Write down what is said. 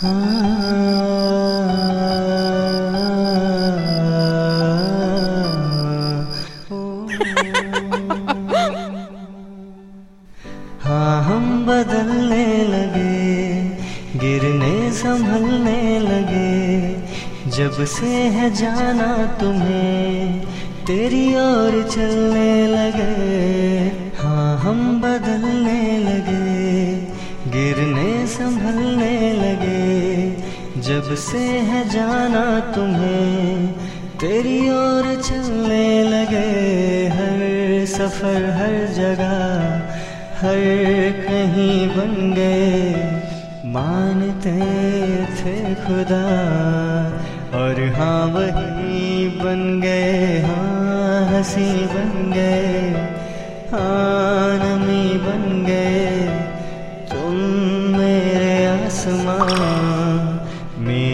हाँ हम बदलने लगे, गिरने संभलने लगे। जब से है जाना तुम्हें, तेरी ओर चलने लगे। हाँ हम बदलने लगे, गिरने संभलने लगे। जब से है जाना तुम्हें, तेरी ओर चलने लगे हर सफ़र, हर जगह, हर कहीं बन गए। मानते थे खुदा और हाँ वही बन गए हाँ हँसी बन गए हाँ नमी बन गए। तुम मेरे आसमान me.